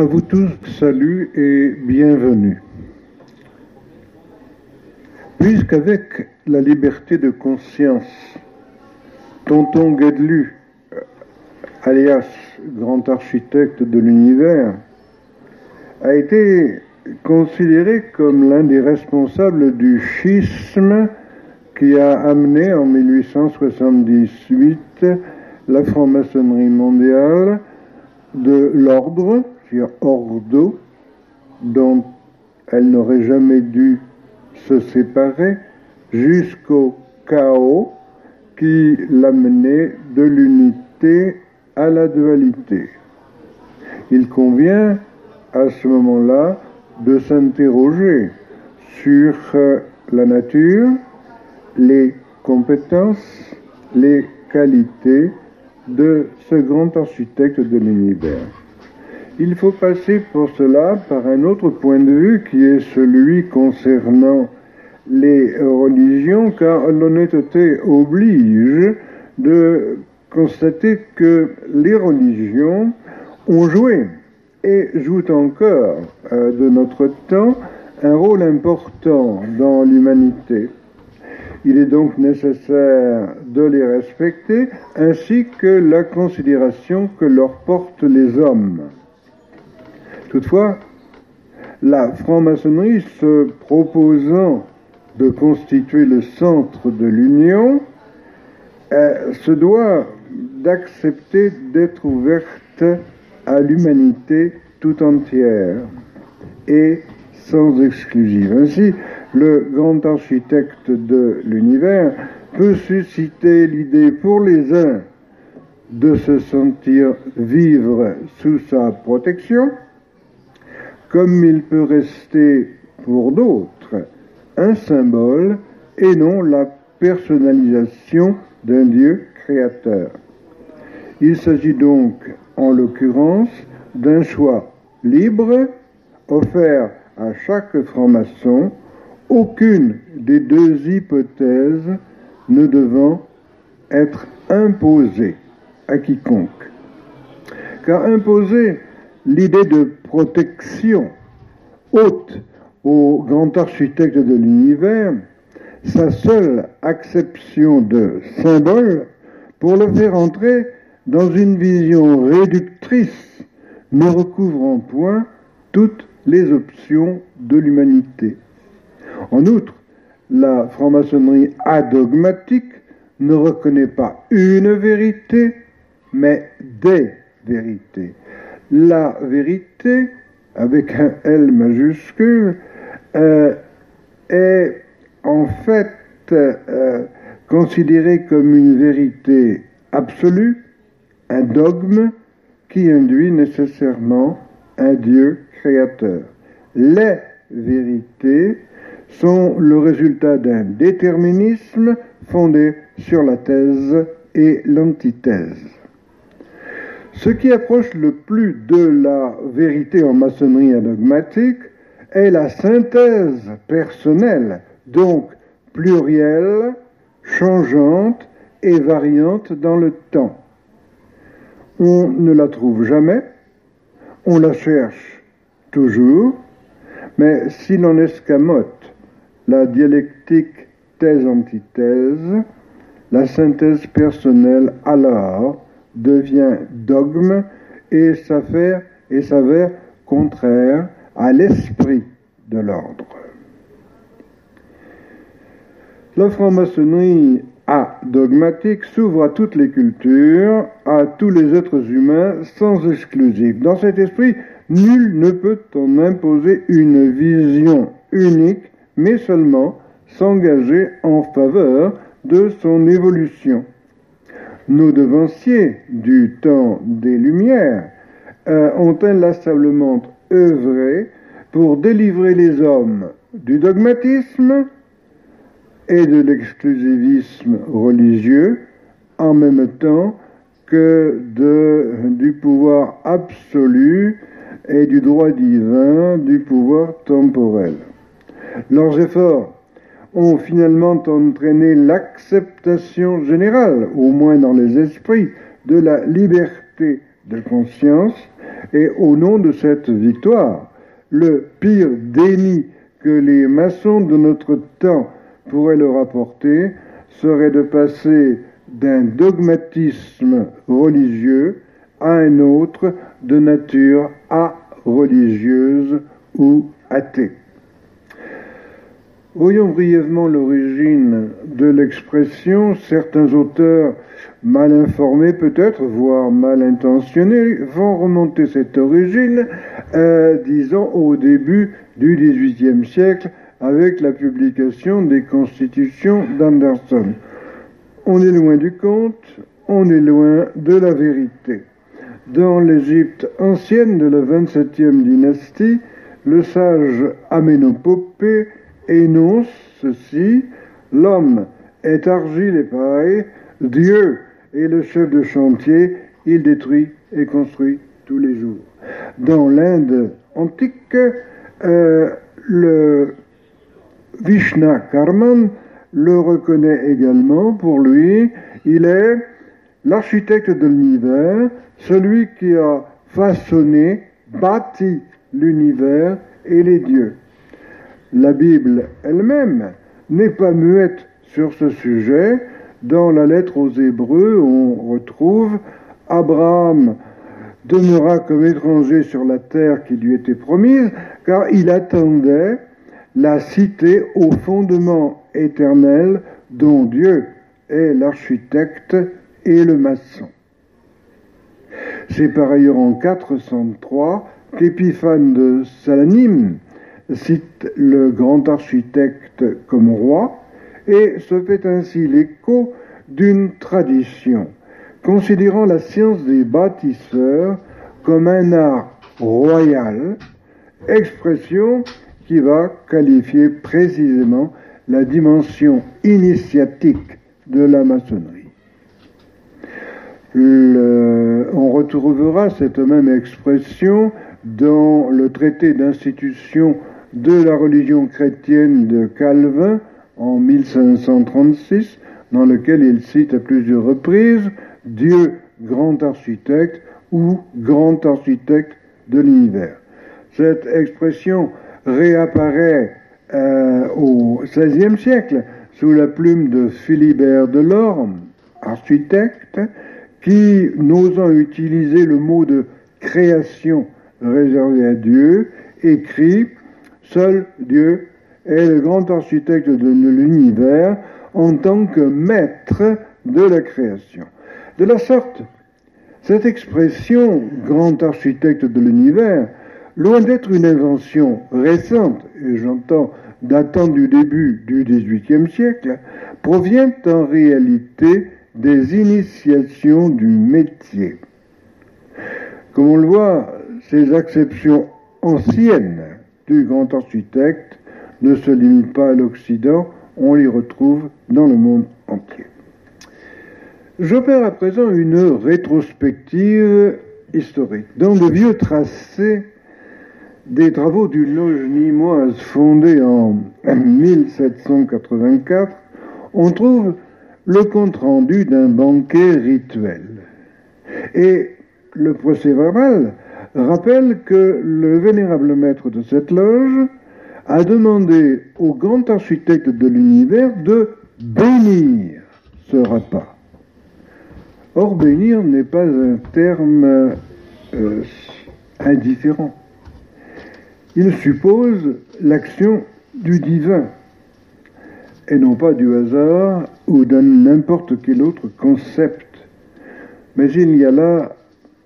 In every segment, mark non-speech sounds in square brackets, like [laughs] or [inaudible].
À vous tous, salut et bienvenue. Puisqu'avec la liberté de conscience, Tonton Guedlu, alias grand architecte de l'univers, a été considéré comme l'un des responsables du schisme qui a amené en 1878 la franc-maçonnerie mondiale de l'ordre, c'est-à-dire ordo, dont elle n'aurait jamais dû se séparer, jusqu'au chaos qui l'amenait de l'unité à la dualité. Il convient à ce moment-là de s'interroger sur la nature, les compétences, les qualités de ce grand architecte de l'univers. Il faut passer pour cela par un autre point de vue qui est celui concernant les religions, car l'honnêteté oblige de constater que les religions ont joué et jouent encore euh, de notre temps un rôle important dans l'humanité. Il est donc nécessaire de les respecter ainsi que la considération que leur portent les hommes. Toutefois, la franc-maçonnerie se proposant de constituer le centre de l'union se doit d'accepter d'être ouverte à l'humanité tout entière et sans exclusive. Ainsi, le grand architecte de l'univers peut susciter l'idée pour les uns de se sentir vivre sous sa protection, comme il peut rester pour d'autres un symbole et non la personnalisation d'un Dieu créateur. Il s'agit donc, en l'occurrence, d'un choix libre offert à chaque franc-maçon aucune des deux hypothèses ne devant être imposée à quiconque. Car imposer l'idée de protection haute au grand architecte de l'univers, sa seule acception de symbole pour le faire entrer dans une vision réductrice ne recouvrant point toutes les options de l'humanité. En outre, la franc-maçonnerie adogmatique ne reconnaît pas une vérité, mais des vérités. La vérité, avec un L majuscule, euh, est en fait euh, considérée comme une vérité absolue, un dogme qui induit nécessairement un Dieu créateur. Les vérités sont le résultat d'un déterminisme fondé sur la thèse et l'antithèse. Ce qui approche le plus de la vérité en maçonnerie adogmatique est la synthèse personnelle, donc plurielle, changeante et variante dans le temps. On ne la trouve jamais, on la cherche toujours, mais si l'on escamote la dialectique thèse-antithèse, la synthèse personnelle alors devient dogme et s'avère, contraire à l'esprit de l'ordre. La franc-maçonnerie dogmatique s'ouvre à toutes les cultures, à tous les êtres humains sans exclusif. Dans cet esprit, nul ne peut en imposer une vision unique mais seulement s'engager en faveur de son évolution. Nos devanciers du temps des Lumières euh, ont inlassablement œuvré pour délivrer les hommes du dogmatisme et de l'exclusivisme religieux en même temps que de, du pouvoir absolu et du droit divin du pouvoir temporel. Leurs efforts ont finalement entraîné l'acceptation générale, au moins dans les esprits, de la liberté de conscience, et au nom de cette victoire, le pire déni que les maçons de notre temps pourraient leur apporter serait de passer d'un dogmatisme religieux à un autre de nature a-religieuse ou athée. Voyons brièvement l'origine de l'expression. Certains auteurs mal informés peut-être, voire mal intentionnés, vont remonter cette origine, euh, disons, au début du XVIIIe siècle avec la publication des constitutions d'Anderson. On est loin du compte, on est loin de la vérité. Dans l'Égypte ancienne de la 27e dynastie, le sage Aménopopée énonce ceci L'homme est argile et paille, Dieu est le chef de chantier, il détruit et construit tous les jours. Dans l'Inde antique, euh, le Vishna Karman le reconnaît également. Pour lui, il est l'architecte de l'univers, celui qui a façonné, bâti l'univers et les dieux. La Bible elle-même n'est pas muette sur ce sujet. Dans la lettre aux Hébreux, on retrouve Abraham demeura comme étranger sur la terre qui lui était promise, car il attendait la cité au fondement éternel dont Dieu est l'architecte et le maçon. C'est par ailleurs en 403 qu'Épiphane de Salanim cite le grand architecte comme roi et se fait ainsi l'écho d'une tradition considérant la science des bâtisseurs comme un art royal, expression qui va qualifier précisément la dimension initiatique de la maçonnerie. on retrouvera cette même expression dans le traité d'institution de la religion chrétienne de Calvin en 1536, dans lequel il cite à plusieurs reprises Dieu grand architecte ou grand architecte de l'univers. Cette expression réapparaît euh, au XVIe siècle sous la plume de Philibert Delorme, architecte, qui, n'osant utiliser le mot de création réservé à Dieu, écrit Seul Dieu est le grand architecte de l'univers en tant que maître de la création. De la sorte, cette expression grand architecte de l'univers, loin d'être une invention récente, et j'entends datant du début du XVIIIe siècle, provient en réalité des initiations du métier. Comme on le voit, ces acceptions anciennes du grand architecte ne se limitent pas à l'Occident, on les retrouve dans le monde entier. J'opère à présent une rétrospective historique. Dans le vieux tracé des travaux d'une loge nimoise fondée en 1784, on trouve le compte-rendu d'un banquet rituel. Et le procès verbal rappelle que le vénérable maître de cette loge a demandé au grand architecte de l'univers de bénir ce repas. Or, bénir n'est pas un terme euh, indifférent. Il suppose l'action du divin et non pas du hasard ou d'un n'importe quel autre concept. Mais il n'y a là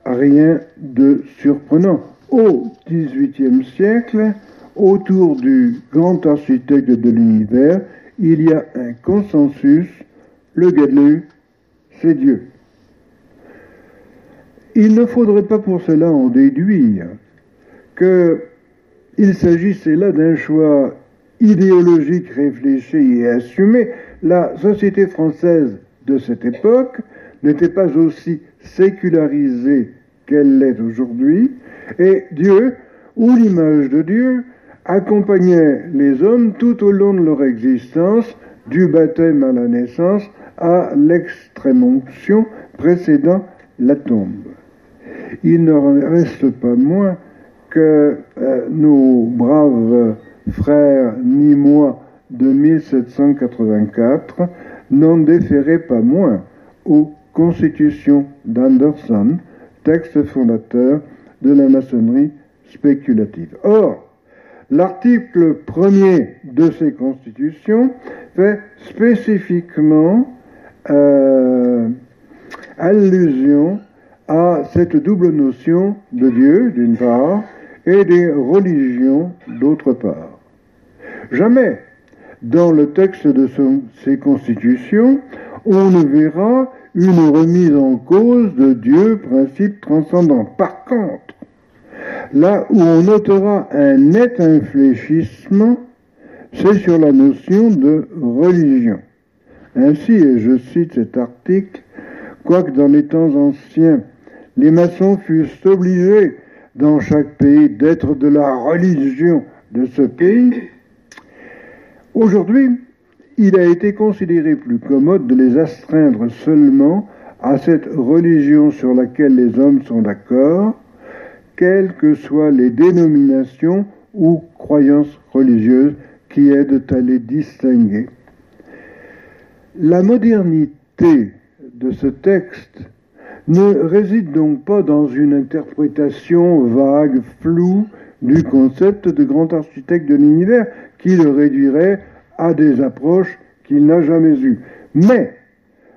rien de surprenant. Au XVIIIe siècle, autour du grand architecte de l'univers, il y a un consensus, le Gadlu, c'est Dieu. Il ne faudrait pas pour cela en déduire qu'il s'agissait là d'un choix idéologique réfléchi et assumé. La société française de cette époque n'était pas aussi sécularisée qu'elle l'est aujourd'hui, et Dieu, ou l'image de Dieu, accompagnait les hommes tout au long de leur existence, du baptême à la naissance à l'extrême onction précédant la tombe. il ne reste pas moins que euh, nos braves frères moi de 1784 n'en déféraient pas moins aux constitutions d'Anderson, texte fondateur de la maçonnerie spéculative. Or, l'article premier de ces constitutions fait spécifiquement euh, allusion à cette double notion de Dieu, d'une part, et des religions, d'autre part. Jamais, dans le texte de ces constitutions, on ne verra une remise en cause de Dieu, principe transcendant. Par contre, là où on notera un net infléchissement, c'est sur la notion de religion. Ainsi, et je cite cet article, quoique dans les temps anciens, les maçons fussent obligés dans chaque pays d'être de la religion de ce pays, aujourd'hui, il a été considéré plus commode de les astreindre seulement à cette religion sur laquelle les hommes sont d'accord, quelles que soient les dénominations ou croyances religieuses qui aident à les distinguer. La modernité de ce texte ne réside donc pas dans une interprétation vague, floue du concept de grand architecte de l'univers qui le réduirait à des approches qu'il n'a jamais eues, mais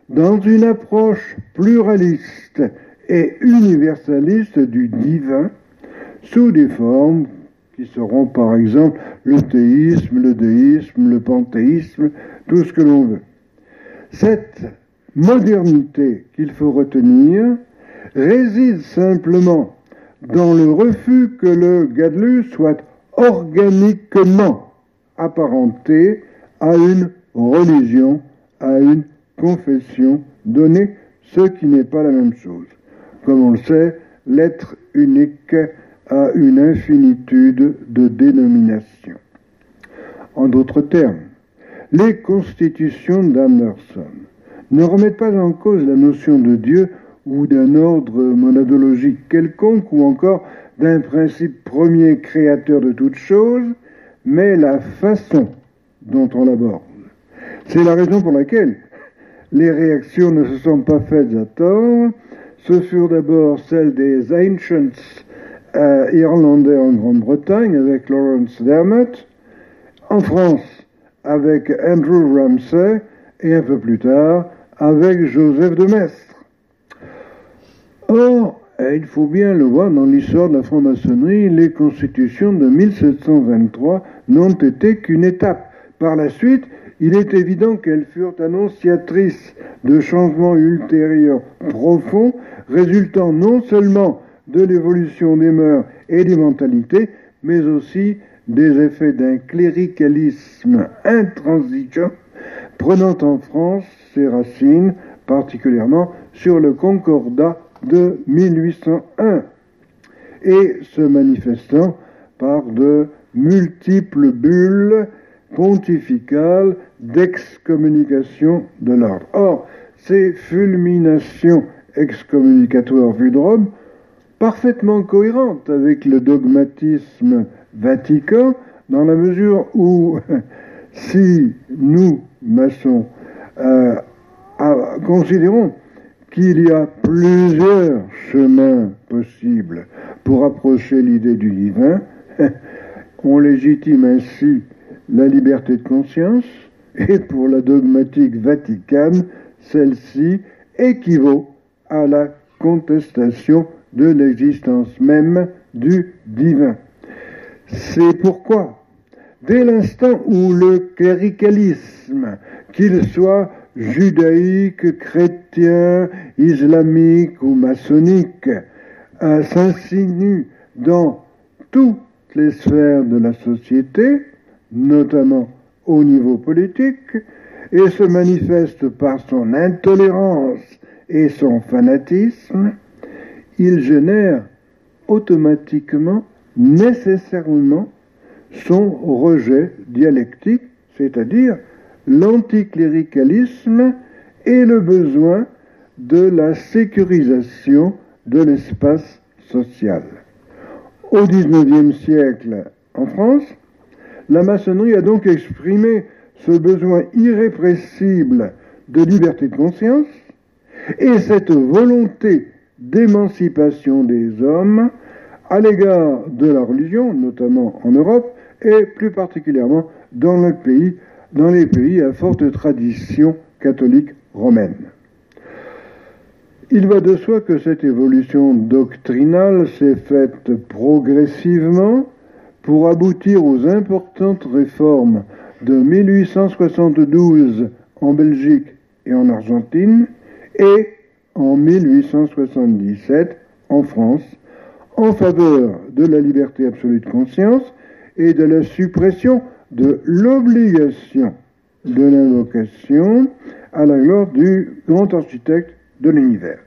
dans une approche pluraliste et universaliste du divin sous des formes qui seront par exemple le théisme, le déisme, le panthéisme, tout ce que l'on veut. Cette modernité qu'il faut retenir réside simplement dans le refus que le Gadlu soit organiquement apparenté à une religion, à une confession donnée, ce qui n'est pas la même chose. Comme on le sait, l'être unique a une infinitude de dénominations. En d'autres termes, les constitutions d'Anderson ne remettent pas en cause la notion de Dieu ou d'un ordre monadologique quelconque ou encore d'un principe premier créateur de toutes choses, mais la façon dont on l'aborde. C'est la raison pour laquelle les réactions ne se sont pas faites à tort. Ce furent d'abord celles des Ancients euh, irlandais en Grande-Bretagne avec Lawrence Dermott, en France avec Andrew Ramsay et un peu plus tard avec Joseph de Maistre. Or, il faut bien le voir dans l'histoire de la franc-maçonnerie, les constitutions de 1723 n'ont été qu'une étape. Par la suite, il est évident qu'elles furent annonciatrices de changements ultérieurs profonds, résultant non seulement de l'évolution des mœurs et des mentalités, mais aussi des effets d'un cléricalisme intransigeant, prenant en France ses racines particulièrement sur le Concordat de 1801 et se manifestant par de multiples bulles pontificales d'excommunication de l'ordre. Or, ces fulminations excommunicatoires vues de Rome, parfaitement cohérentes avec le dogmatisme vatican, dans la mesure où [laughs] si nous, maçons, euh, considérons qu'il y a plusieurs chemins possibles pour approcher l'idée du divin, [laughs] on légitime ainsi la liberté de conscience, et pour la dogmatique vaticane, celle-ci équivaut à la contestation de l'existence même du divin. C'est pourquoi, dès l'instant où le cléricalisme, qu'il soit judaïque, chrétien, islamique ou maçonnique, s'insinue dans toutes les sphères de la société, notamment au niveau politique, et se manifeste par son intolérance et son fanatisme, il génère automatiquement, nécessairement, son rejet dialectique, c'est-à-dire l'anticléricalisme et le besoin de la sécurisation de l'espace social. Au XIXe siècle, en France, la maçonnerie a donc exprimé ce besoin irrépressible de liberté de conscience et cette volonté d'émancipation des hommes à l'égard de la religion, notamment en Europe et plus particulièrement dans, le pays, dans les pays à forte tradition catholique romaine. Il va de soi que cette évolution doctrinale s'est faite progressivement pour aboutir aux importantes réformes de 1872 en Belgique et en Argentine et en 1877 en France en faveur de la liberté absolue de conscience et de la suppression de l'obligation de l'invocation à la gloire du grand architecte de l'univers.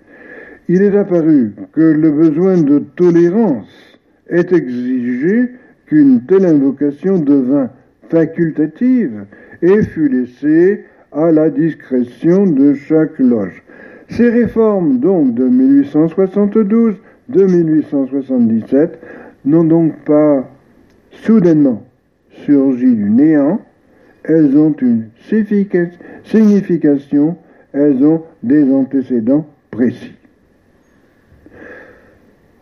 Il est apparu que le besoin de tolérance est exigé qu'une telle invocation devint facultative et fut laissée à la discrétion de chaque loge. Ces réformes, donc de 1872, de 1877, n'ont donc pas soudainement surgi du néant, elles ont une signification, elles ont des antécédents précis.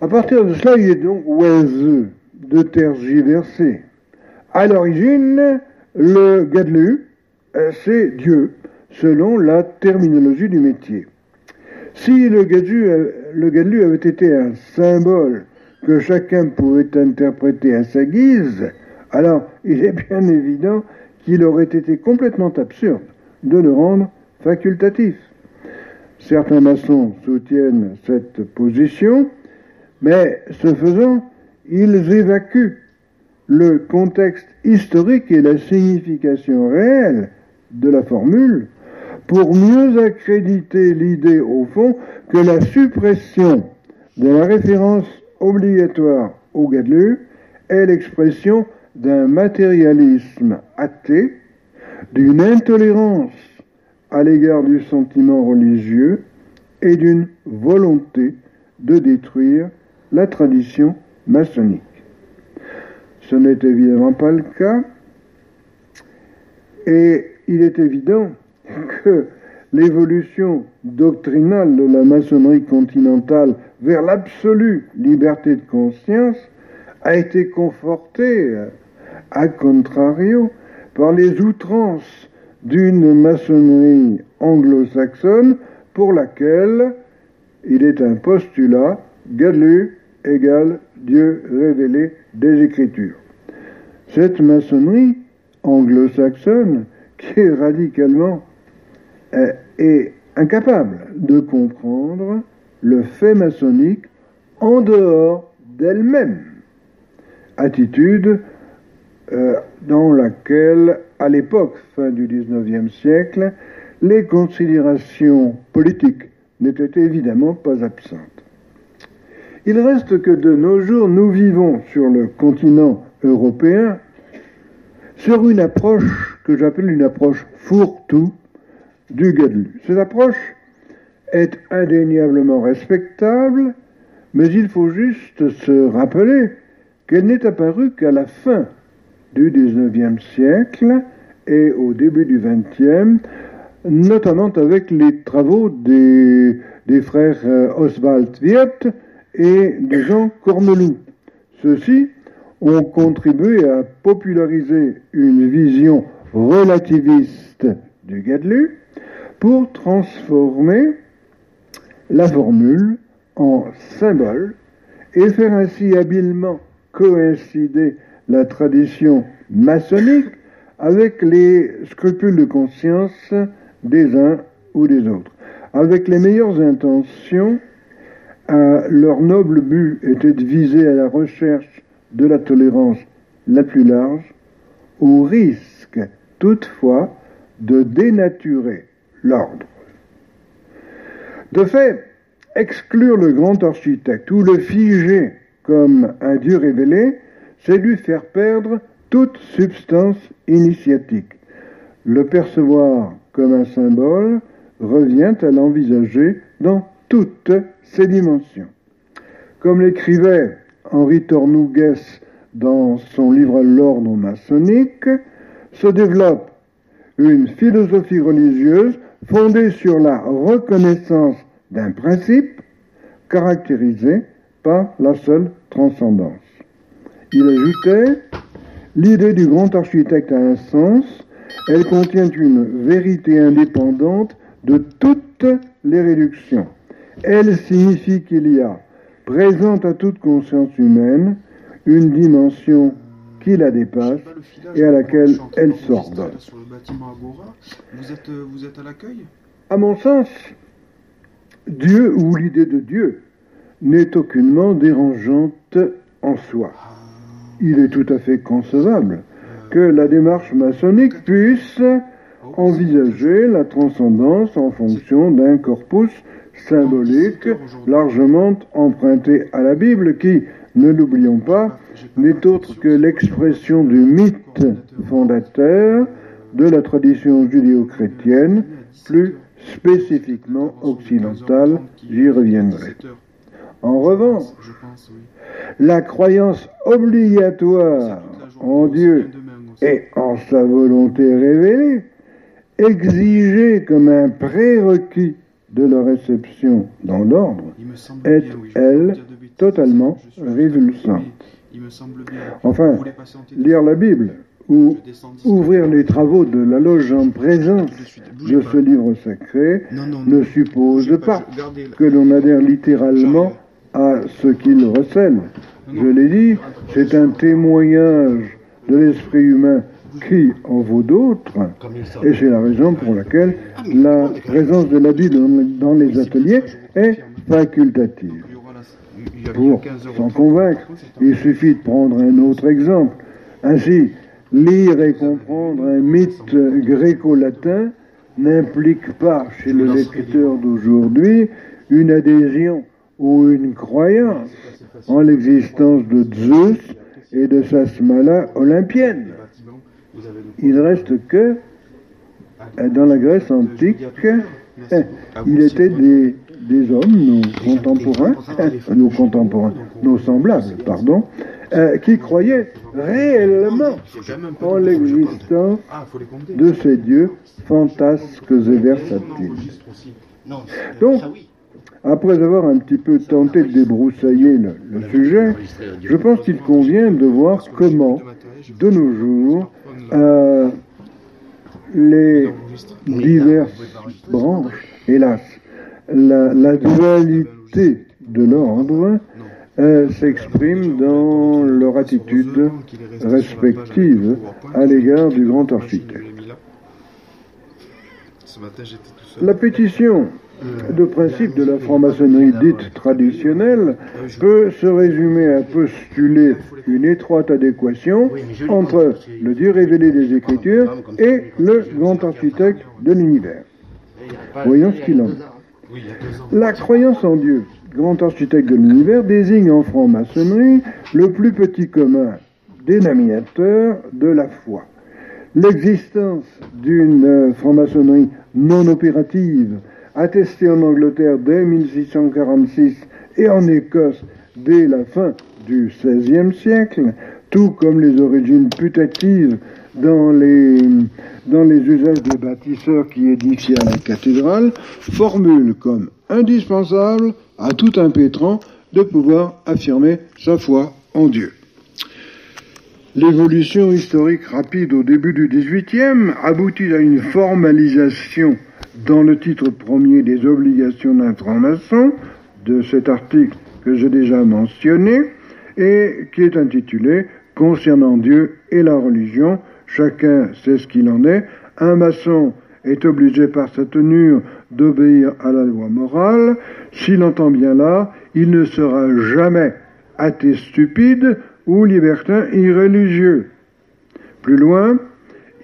À partir de cela, il est donc oiseux de tergiverser. À l'origine, le gadlu, euh, c'est Dieu, selon la terminologie du métier. Si le gadlu, euh, le gadlu avait été un symbole que chacun pouvait interpréter à sa guise, alors il est bien évident qu'il aurait été complètement absurde de le rendre facultatif. Certains maçons soutiennent cette position, mais ce faisant, ils évacuent le contexte historique et la signification réelle de la formule pour mieux accréditer l'idée au fond que la suppression de la référence obligatoire au Gadlu est l'expression d'un matérialisme athée, d'une intolérance à l'égard du sentiment religieux et d'une volonté de détruire la tradition maçonnique. Ce n'est évidemment pas le cas, et il est évident que l'évolution doctrinale de la maçonnerie continentale vers l'absolue liberté de conscience a été confortée, à contrario, par les outrances d'une maçonnerie anglo-saxonne pour laquelle il est un postulat Gadlu égale Dieu révélé des Écritures. Cette maçonnerie anglo-saxonne, qui est radicalement euh, est incapable de comprendre le fait maçonnique en dehors d'elle-même. Attitude dans laquelle, à l'époque, fin du XIXe siècle, les considérations politiques n'étaient évidemment pas absentes. Il reste que de nos jours, nous vivons sur le continent européen sur une approche que j'appelle une approche fourre-tout du Gadlu. Cette approche est indéniablement respectable, mais il faut juste se rappeler qu'elle n'est apparue qu'à la fin du XIXe siècle et au début du XXe, notamment avec les travaux des, frères euh, Oswald Wirth et de Jean Cormelou. Ceux-ci ont contribué à populariser une vision relativiste du Gadlu pour transformer la formule en symbole et faire ainsi habilement coïncider la tradition maçonnique avec les scrupules de conscience des uns ou des autres. Avec les meilleures intentions, leur noble but était de viser à la recherche de la tolérance la plus large, au risque toutefois de dénaturer l'ordre. De fait, exclure le grand architecte ou le figer comme un Dieu révélé, c'est lui faire perdre toute substance initiatique. Le percevoir comme un symbole revient à l'envisager dans toutes ses dimensions. Comme l'écrivait Henri Tornougues dans son livre L'ordre maçonnique, se développe une philosophie religieuse fondée sur la reconnaissance d'un principe caractérisé par la seule transcendance. Il ajoutait, l'idée du grand architecte a un sens, elle contient une vérité indépendante de toutes les réductions. Elle signifie qu'il y a, présente à toute conscience humaine, une dimension qui la dépasse et à laquelle elle s'ordonne. Vous êtes, à l'accueil À mon sens, Dieu ou l'idée de Dieu n'est aucunement dérangeante en soi. Il est tout à fait concevable que la démarche maçonnique puisse envisager la transcendance en fonction d'un corpus symbolique largement emprunté à la Bible qui, ne l'oublions pas, n'est autre que l'expression du mythe fondateur de la tradition judéo-chrétienne, plus spécifiquement occidentale, j'y reviendrai. En revanche. La croyance obligatoire en Dieu et en sa volonté révélée, exigée comme un prérequis de la réception dans l'ordre, est, elle, totalement révulsante. Enfin, Lire la Bible ou ouvrir les travaux de la loge en présence de ce livre sacré ne suppose pas que l'on adhère littéralement à ce qu'il recèle. Je l'ai dit, c'est un témoignage de l'esprit humain qui en vaut d'autres, et c'est la raison pour laquelle la présence de la dans- les ateliers est facultative. Pour 15 euros. s'en convaincre, il suffit de prendre un autre exemple. Ainsi, lire et comprendre un mythe gréco-latin n'implique pas chez le lecteur d'aujourd'hui une adhésion ou une croyance en l'existence de Zeus et de sa smala olympienne. Il reste que, euh, dans la Grèce antique, vous il était des, des hommes, nos contemporains, euh, nos contemporains, nos semblables, pardon, euh, qui croyaient réellement en l'existence de ces dieux fantasques et versatiles. Non, Donc. Après avoir un petit peu tenté de débroussailler le, le sujet, je pense qu'il convient de voir comment, de nos jours, euh, les diverses branches, hélas, la, la dualité de l'ordre euh, s'exprime dans leur attitude respective à l'égard du grand architecte. La pétition de principe de la franc-maçonnerie dite traditionnelle peut se résumer à postuler une étroite adéquation entre le Dieu révélé des Écritures et le grand architecte de l'univers. Voyons ce qu'il en est. La croyance en Dieu, grand architecte de l'univers, désigne en franc-maçonnerie le plus petit commun dénominateur de la foi. L'existence d'une franc-maçonnerie non opérative, attestée en Angleterre dès 1646 et en Écosse dès la fin du XVIe siècle, tout comme les origines putatives dans les, dans les usages des bâtisseurs qui édifiaient la cathédrale, formule comme indispensable à tout impétrant de pouvoir affirmer sa foi en Dieu. L'évolution historique rapide au début du XVIIIe aboutit à une formalisation dans le titre premier des obligations d'un franc-maçon de cet article que j'ai déjà mentionné et qui est intitulé Concernant Dieu et la religion, chacun sait ce qu'il en est. Un maçon est obligé par sa tenue d'obéir à la loi morale. S'il entend bien là, il ne sera jamais athée stupide ou libertin irréligieux. Plus loin,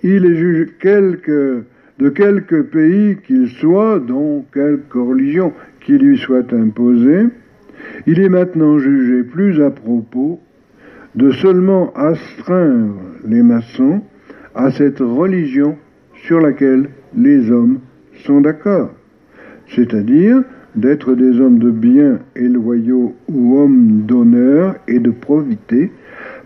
il est juge quelque, de quelque pays qu'il soit, dont quelque religion qui lui soit imposée. Il est maintenant jugé plus à propos de seulement astreindre les maçons à cette religion sur laquelle les hommes sont d'accord, c'est-à-dire d'être des hommes de bien et loyaux ou hommes d'honneur et de probité,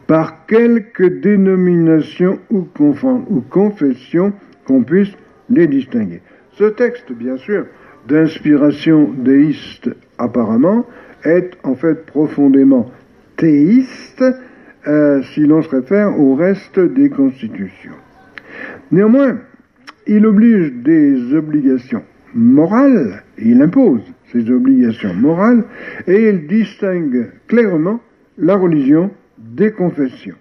par quelque dénomination ou, ou confession qu'on puisse les distinguer. Ce texte, bien sûr, d'inspiration déiste apparemment, est en fait profondément théiste euh, si l'on se réfère au reste des constitutions. Néanmoins, il oblige des obligations morales, il impose ces obligations morales, et il distingue clairement la religion des confessions.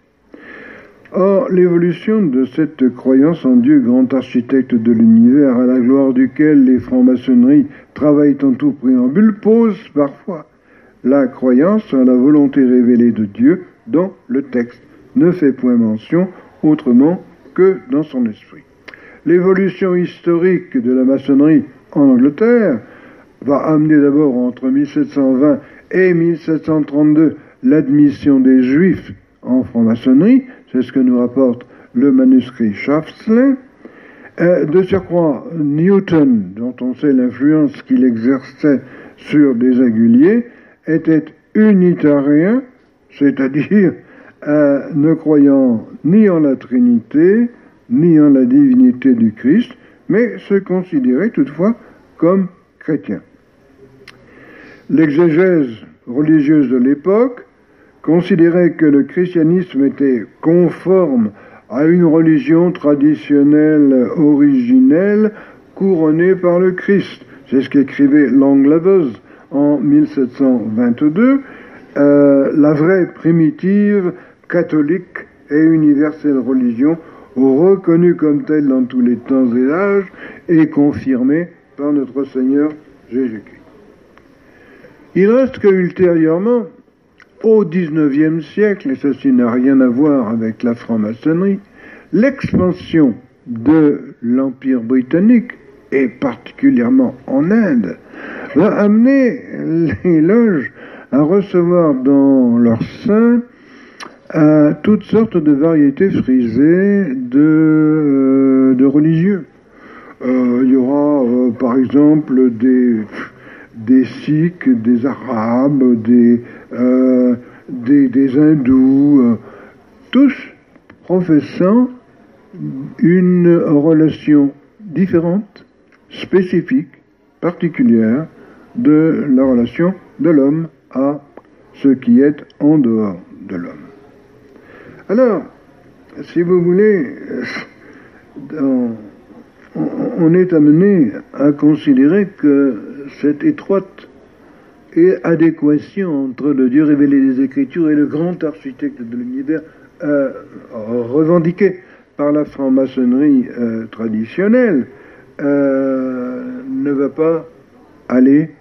Or, l'évolution de cette croyance en Dieu, grand architecte de l'univers, à la gloire duquel les francs-maçonneries travaillent en tout préambule, pose parfois la croyance en la volonté révélée de Dieu dont le texte ne fait point mention autrement que dans son esprit. L'évolution historique de la maçonnerie en Angleterre va amener d'abord entre 1720 et 1732 l'admission des juifs en franc-maçonnerie, c'est ce que nous rapporte le manuscrit Shaftsley. Euh, de surcroît, Newton, dont on sait l'influence qu'il exerçait sur des aguliers, était unitarien, c'est-à-dire euh, ne croyant ni en la Trinité, ni en la divinité du Christ, mais se considérait toutefois comme chrétien. L'exégèse religieuse de l'époque considérait que le christianisme était conforme à une religion traditionnelle originelle couronnée par le Christ. C'est ce qu'écrivait Longlevis en 1722. Euh, la vraie primitive catholique et universelle religion reconnue comme telle dans tous les temps et âges et confirmée par notre Seigneur Jésus-Christ. Il reste que ultérieurement, au XIXe siècle, et ceci n'a rien à voir avec la franc-maçonnerie, l'expansion de l'Empire britannique, et particulièrement en Inde, va amener les loges à recevoir dans leur sein à toutes sortes de variétés frisées de, euh, religieux. Euh, il y aura euh, par exemple des, des Sikhs, des Arabes, des, des, hindous, tous professant une relation différente, spécifique, particulière de la relation de l'homme à ce qui est en dehors de l'homme. Alors, si vous voulez, on est amené à considérer que cette étroite adéquation entre le Dieu révélé des Écritures et le grand architecte de l'univers euh, revendiqué par la franc-maçonnerie euh, traditionnelle euh, ne va pas aller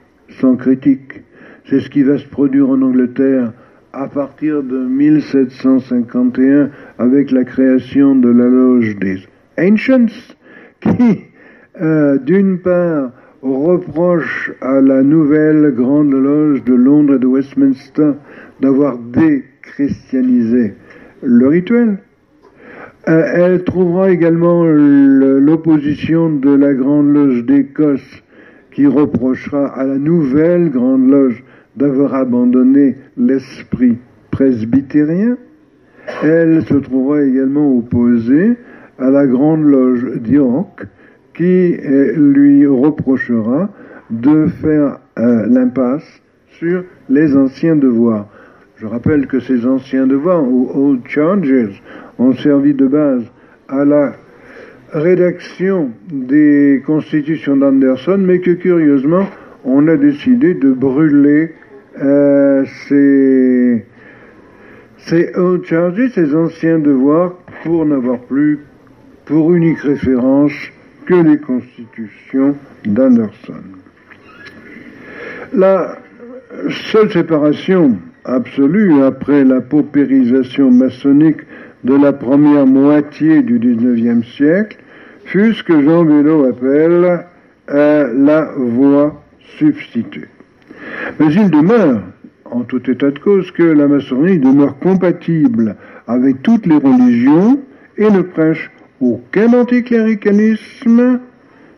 sans critique. C'est ce qui va se produire en Angleterre à partir de 1751 avec la création de la loge des Ancients, qui, euh, d'une part, reproche à la nouvelle grande loge de Londres et de Westminster d'avoir déchristianisé le rituel. Euh, elle trouvera également l'opposition de la grande loge d'Écosse qui reprochera à la nouvelle grande loge d'avoir abandonné l'esprit presbytérien, elle se trouvera également opposée à la grande loge d'York qui lui reprochera de faire euh, l'impasse sur les anciens devoirs. Je rappelle que ces anciens devoirs, ou old charges, ont servi de base à la rédaction des constitutions d'Anderson, mais que curieusement, on a décidé de brûler euh, ces old charges, ces anciens devoirs, pour n'avoir plus pour unique référence que les constitutions d'Anderson. La seule séparation absolue après la paupérisation maçonnique de la première moitié du XIXe siècle fut ce que Jean Belot appelle euh, la voie substituée. Mais il demeure, en tout état de cause, que la maçonnerie demeure compatible avec toutes les religions et ne prêche aucun anticléricalisme,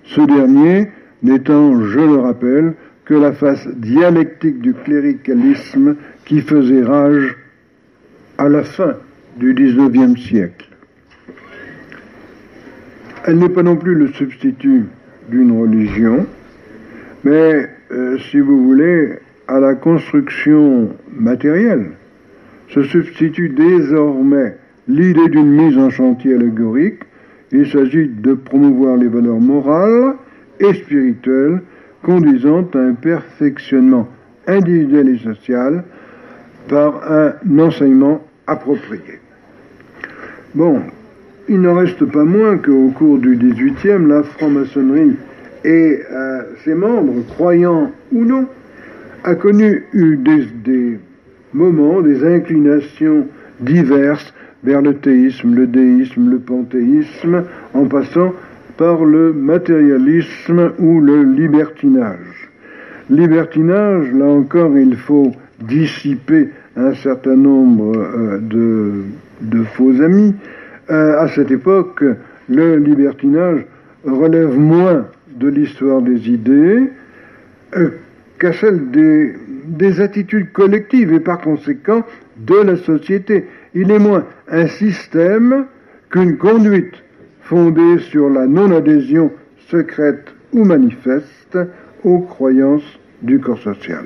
ce dernier n'étant, je le rappelle, que la face dialectique du cléricalisme qui faisait rage à la fin du XIXe siècle. Elle n'est pas non plus le substitut d'une religion, mais euh, si vous voulez, à la construction matérielle se substitue désormais l'idée d'une mise en chantier allégorique. Il s'agit de promouvoir les valeurs morales et spirituelles conduisant à un perfectionnement individuel et social par un enseignement approprié. Bon, il n'en reste pas moins qu'au cours du XVIIIe, la franc-maçonnerie et euh, ses membres, croyants ou non, a connu des, des moments, des inclinations diverses vers le théisme, le déisme, le panthéisme, en passant par le matérialisme ou le libertinage. Libertinage, là encore, il faut dissiper un certain nombre euh, de, faux amis. Euh, à cette époque, le libertinage relève moins de l'histoire des idées euh, qu'à celle des, des attitudes collectives et par conséquent de la société. Il est moins un système qu'une conduite fondée sur la non-adhésion secrète ou manifeste aux croyances du corps social.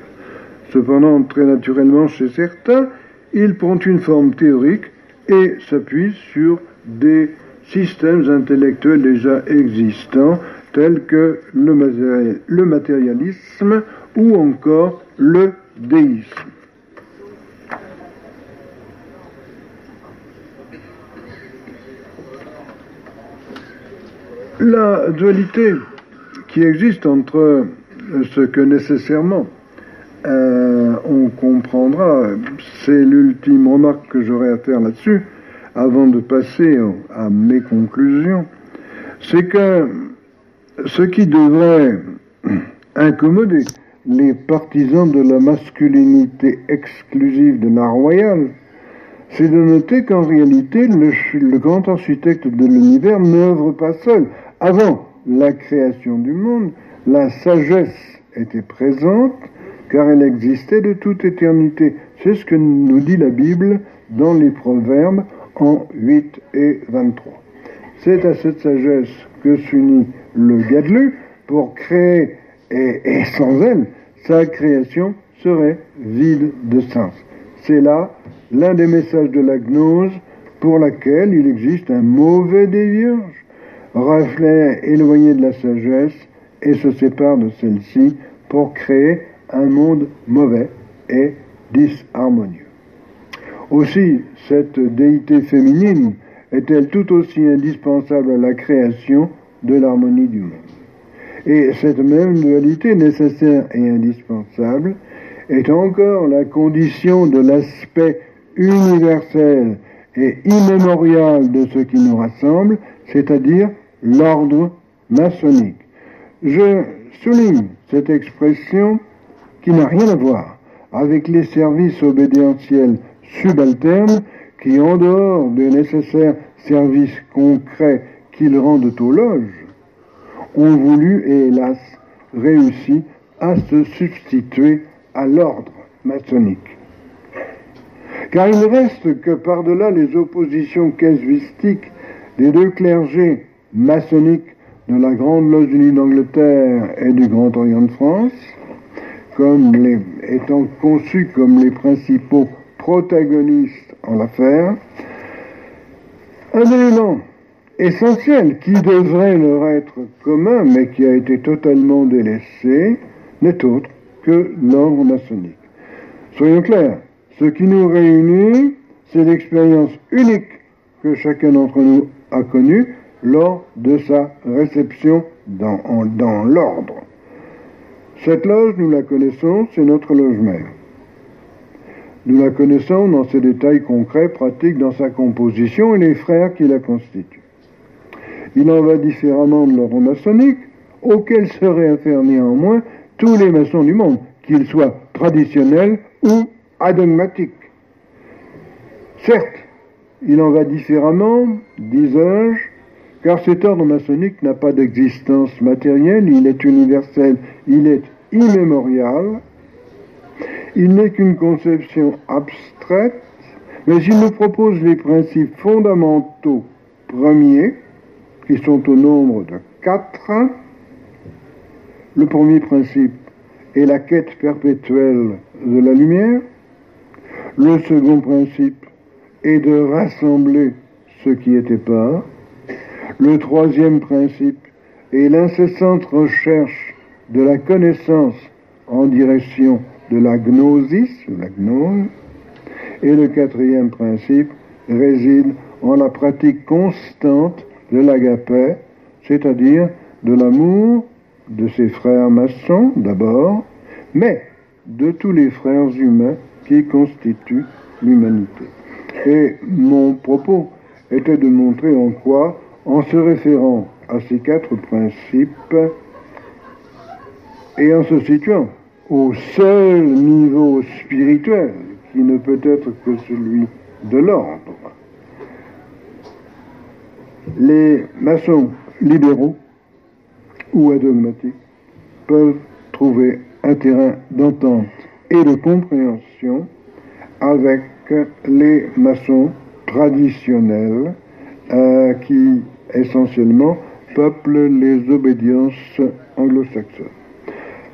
Cependant, très naturellement chez certains, il prend une forme théorique et s'appuie sur des systèmes intellectuels déjà existants tels que le matérialisme ou encore le déisme. La dualité qui existe entre ce que nécessairement euh, on comprendra, c'est l'ultime remarque que j'aurai à faire là-dessus, avant de passer à mes conclusions, c'est que ce qui devrait [clears throat] incommoder les partisans de la masculinité exclusive de l'art royal, c'est de noter qu'en réalité, le, grand architecte de l'univers n'œuvre pas seul. Avant la création du monde, la sagesse était présente, car elle existait de toute éternité. C'est ce que nous dit la Bible dans les Proverbes en 8 et 23. C'est à cette sagesse que s'unit le Gadlu pour créer et, sans elle, sa création serait vide de sens. C'est là l'un des messages de la gnose pour laquelle il existe un mauvais des vierges, reflet éloigné de la sagesse et se sépare de celle-ci pour créer un monde mauvais et disharmonieux. Aussi, cette déité féminine est-elle tout aussi indispensable à la création de l'harmonie du monde. Et cette même dualité nécessaire et indispensable est encore la condition de l'aspect universel et immémorial de ce qui nous rassemble, c'est-à-dire l'ordre maçonnique. Je souligne cette expression qui n'a rien à voir avec les services obédientiels subalternes qui, en dehors des nécessaires services concrets qu'ils rendent aux loges, ont voulu et hélas réussi à se substituer à l'ordre maçonnique. Car il ne reste que par-delà les oppositions casuistiques des deux clergés maçonniques de la Grande Loge unie d'Angleterre et du Grand Orient de France, comme étant conçus comme les principaux protagonistes en l'affaire, un élément essentiel qui devrait leur être commun, mais qui a été totalement délaissé, n'est autre que l'ordre maçonnique. Soyons clairs, ce qui nous réunit, c'est l'expérience unique que chacun d'entre nous a connue lors de sa réception dans, l'ordre. Cette loge, nous la connaissons, c'est notre loge mère. Nous la connaissons dans ses détails concrets, pratiques, dans sa composition et les frères qui la constituent. Il en va différemment de l'ordre maçonnique, auquel seraient affaires néanmoins tous les maçons du monde, qu'ils soient traditionnels ou adogmatiques. Certes, il en va différemment, disais-je, car cet ordre maçonnique n'a pas d'existence matérielle, il est universel, il est immémorial. Il n'est qu'une conception abstraite, mais il nous propose les principes fondamentaux premiers, qui sont au nombre de quatre. Le premier principe est la quête perpétuelle de la lumière. Le second principe est de rassembler ce qui était pas. Le troisième principe est l'incessante recherche de la connaissance en direction de la gnosis, ou la gnose. Et le quatrième principe réside en la pratique constante de l'agapé, c'est-à-dire de l'amour de ses frères maçons d'abord, mais de tous les frères humains qui constituent l'humanité. Et mon propos était de montrer en quoi, en se référant à ces quatre principes et en se situant au seul niveau spirituel qui ne peut être que celui de l'ordre, les maçons libéraux ou adogmatiques peuvent trouver un terrain d'entente et de compréhension avec les maçons traditionnels euh, qui essentiellement peuplent les obédiences anglo-saxonnes.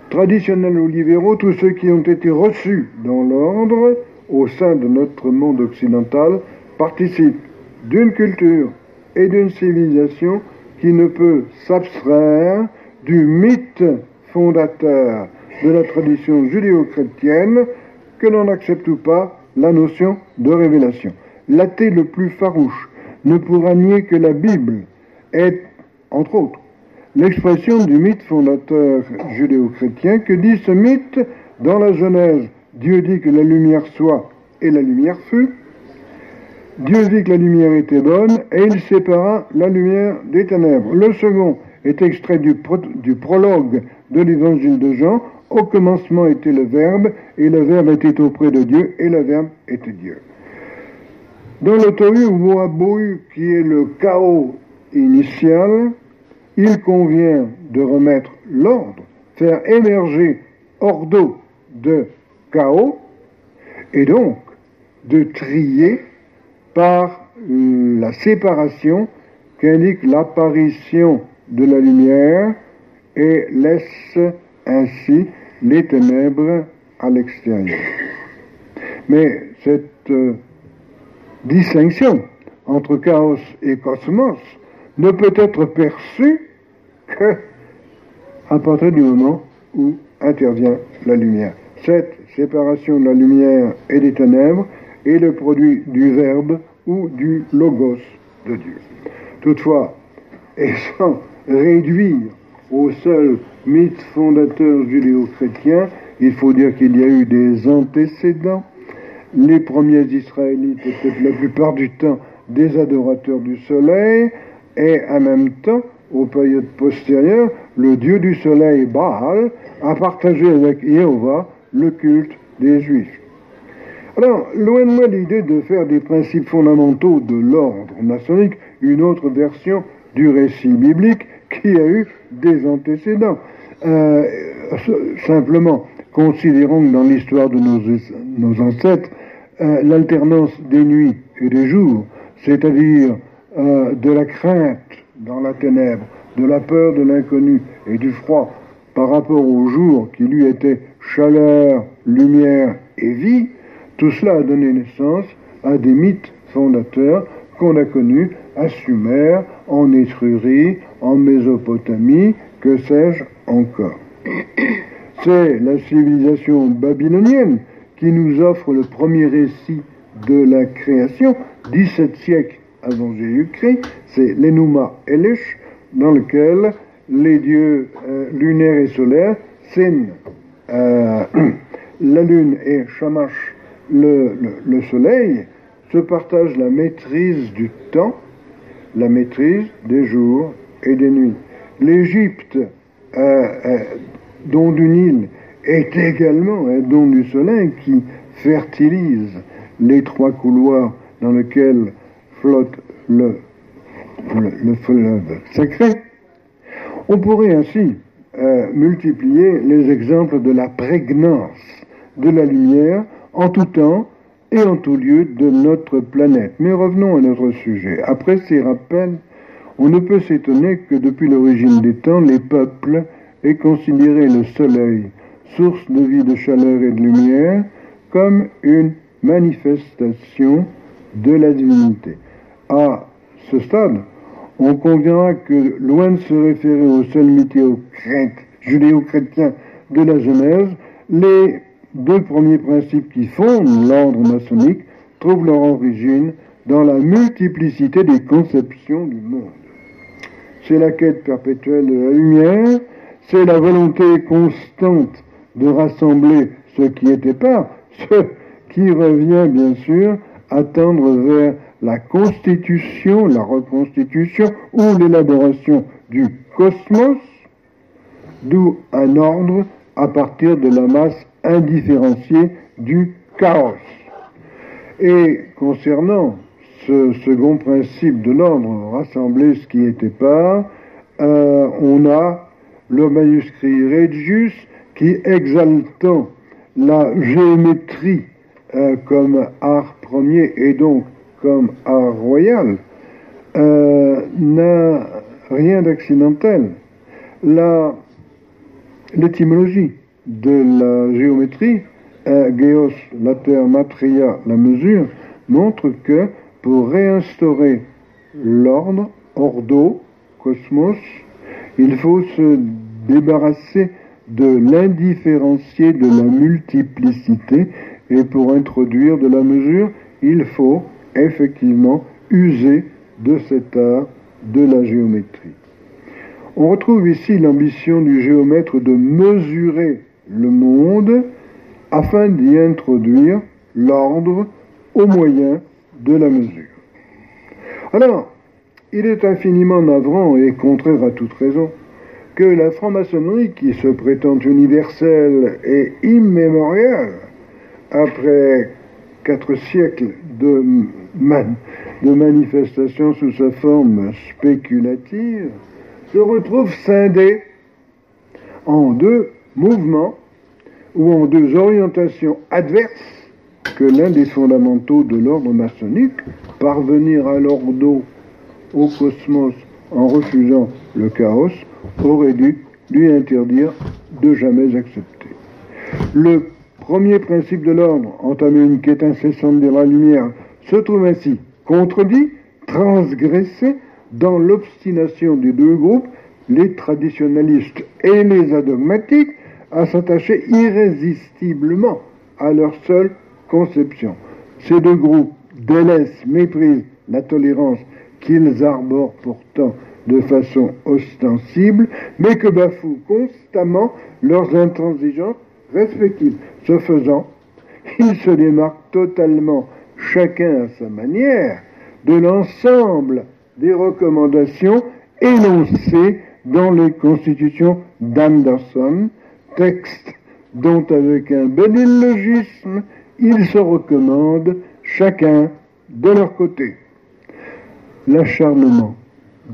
Traditionnels ou libéraux, tous ceux qui ont été reçus dans l'ordre au sein de notre monde occidental participent d'une culture et d'une civilisation qui ne peut s'abstraire du mythe fondateur de la tradition judéo-chrétienne, que l'on accepte ou pas la notion de révélation. L'athée le plus farouche ne pourra nier que la Bible est, entre autres, l'expression du mythe fondateur judéo-chrétien. Que dit ce mythe Dans la Genèse, Dieu dit que la lumière soit et la lumière fut. Dieu dit que la lumière était bonne et il sépara la lumière des ténèbres. Le second est extrait du, du prologue de l'évangile de Jean. Au commencement était le Verbe et le Verbe était auprès de Dieu et le Verbe était Dieu. Dans le Tohu ou qui est le chaos initial, il convient de remettre l'ordre, faire émerger d'eau de chaos, et donc de trier par la séparation qu'indique l'apparition de la lumière et laisse ainsi les ténèbres à l'extérieur. Mais cette euh, distinction entre chaos et cosmos ne peut être perçue que à partir du moment où intervient la lumière. Cette séparation de la lumière et des ténèbres est le produit du Verbe ou du Logos de Dieu. Toutefois, et sans réduire au seul mythe fondateur judéo-chrétien, il faut dire qu'il y a eu des antécédents. Les premiers Israélites étaient la plupart du temps des adorateurs du soleil, et en même temps, aux périodes postérieures, le dieu du soleil, Baal, a partagé avec Jéhovah le culte des Juifs. Alors, loin de moi l'idée de faire des principes fondamentaux de l'ordre maçonnique une autre version du récit biblique qui a eu des antécédents. Euh, simplement, considérons que dans l'histoire de nos, ancêtres, euh, l'alternance des nuits et des jours, c'est-à-dire euh, de la crainte dans la ténèbre, de la peur de l'inconnu et du froid par rapport au jour qui lui était chaleur, lumière et vie, tout cela a donné naissance à des mythes fondateurs qu'on a connus à Sumer, en Étrurie, en Mésopotamie, que sais-je encore. [clears throat] C'est la civilisation babylonienne qui nous offre le premier récit de la création, 17 siècles avant Jésus-Christ, c'est l'Enuma Elish, dans lequel les dieux euh, lunaires et solaires, Sin, euh, [clears throat] la lune et Shamash, le, soleil, se partagent la maîtrise du temps, la maîtrise des jours et des nuits. L'Égypte, euh, don du Nil, est également un don du soleil qui fertilise les trois couloirs dans lesquels flotte le, le, fleuve sacré. On pourrait ainsi euh, multiplier les exemples de la prégnance de la lumière en tout temps et en tout lieu de notre planète. Mais revenons à notre sujet. Après ces rappels, on ne peut s'étonner que depuis l'origine des temps, les peuples aient considéré le soleil, source de vie, de chaleur et de lumière, comme une manifestation de la divinité. À ce stade, on conviendra que, loin de se référer au seul mythe judéo-chrétien de la Genèse, les deux premiers principes qui fondent l'ordre maçonnique trouvent leur origine dans la multiplicité des conceptions du monde. C'est la quête perpétuelle de la lumière, c'est la volonté constante de rassembler ce qui était pas, ce qui revient bien sûr à tendre vers la constitution, la reconstitution ou l'élaboration du cosmos, d'où un ordre à partir de la masse indifférenciée du chaos. Et concernant ce second principe de l'ordre, rassembler ce qui n'était pas, euh, on a le manuscrit Regius qui, exaltant la géométrie euh, comme art premier et donc comme art royal, euh, n'a rien d'accidentel. L'étymologie de la géométrie, euh, geos, la terre, matria, la mesure, montre que pour réinstaurer l'ordre, ordo, cosmos, il faut se débarrasser de l'indifférencié de la multiplicité et pour introduire de la mesure, il faut effectivement user de cet art de la géométrie. On retrouve ici l'ambition du géomètre de mesurer le monde afin d'y introduire l'ordre au moyen de la mesure. Alors, il est infiniment navrant et contraire à toute raison que la franc-maçonnerie, qui se prétend universelle et immémoriale, après quatre siècles de, de manifestations sous sa forme spéculative, se retrouve scindée en deux mouvements ou en deux orientations adverses que l'un des fondamentaux de l'ordre maçonnique, parvenir à l'ordo, au cosmos, en refusant le chaos, aurait dû lui interdire de jamais accepter. Le premier principe de l'ordre, entamer une quête incessante de la lumière, se trouve ainsi contredit, transgressé dans l'obstination des deux groupes, les traditionalistes et les adogmatiques, à s'attacher irrésistiblement à leur seule conception. Ces deux groupes délaissent, méprisent la tolérance qu'ils arborent pourtant de façon ostensible, mais que bafouent constamment leurs intransigeances respectives. Ce faisant, ils se démarquent totalement, chacun à sa manière, de l'ensemble des recommandations énoncées dans les constitutions d'Anderson, texte dont avec un bel illogisme, ils se recommandent chacun de leur côté. L'acharnement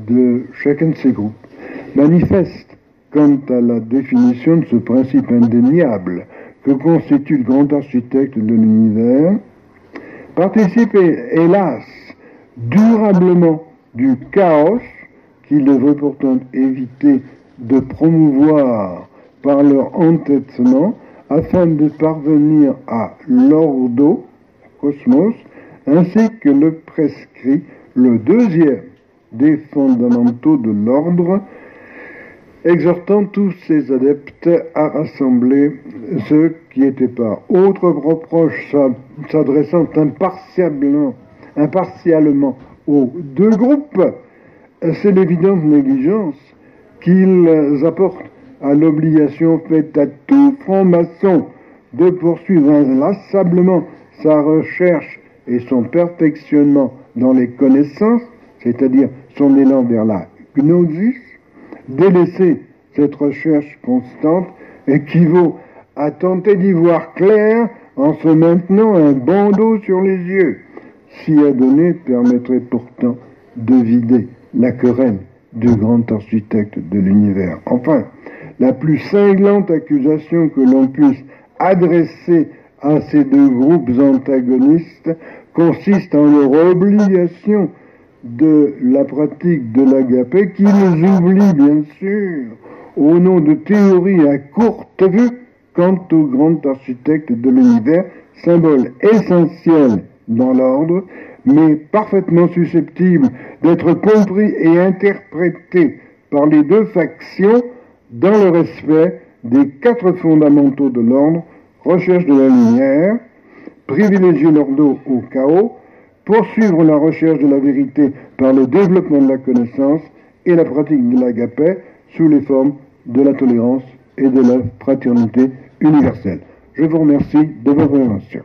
de chacun de ces groupes manifeste quant à la définition de ce principe indéniable que constitue le grand architecte de l'univers, participe hélas durablement du chaos qu'il devrait pourtant éviter de promouvoir par leur entêtement afin de parvenir à l'ordo, cosmos, ainsi que le prescrit le deuxième des fondamentaux de l'ordre, exhortant tous ses adeptes à rassembler ceux qui n'étaient pas. Autre reproche s'adressant impartialement aux deux groupes, c'est l'évidente négligence qu'ils apportent à l'obligation faite à tout franc-maçon de poursuivre inlassablement sa recherche et son perfectionnement dans les connaissances, c'est-à-dire son élan vers la gnosis, délaisser cette recherche constante équivaut à tenter d'y voir clair en se maintenant un bandeau sur les yeux. Si à donner permettrait pourtant de vider la querelle du grand architecte de l'univers. Enfin, la plus cinglante accusation que l'on puisse adresser à ces deux groupes antagonistes consiste en leur obligation de la pratique de l'agapé qui les oublie bien sûr au nom de théories à courte vue quant au grand architecte de l'univers, symbole essentiel dans l'ordre, mais parfaitement susceptible d'être compris et interprété par les deux factions dans le respect des quatre fondamentaux de l'ordre, recherche de la lumière, privilégier l'ordre au chaos, poursuivre la recherche de la vérité par le développement de la connaissance et la pratique de l'agapé sous les formes de la tolérance et de la fraternité universelle. Je vous remercie de votre attention.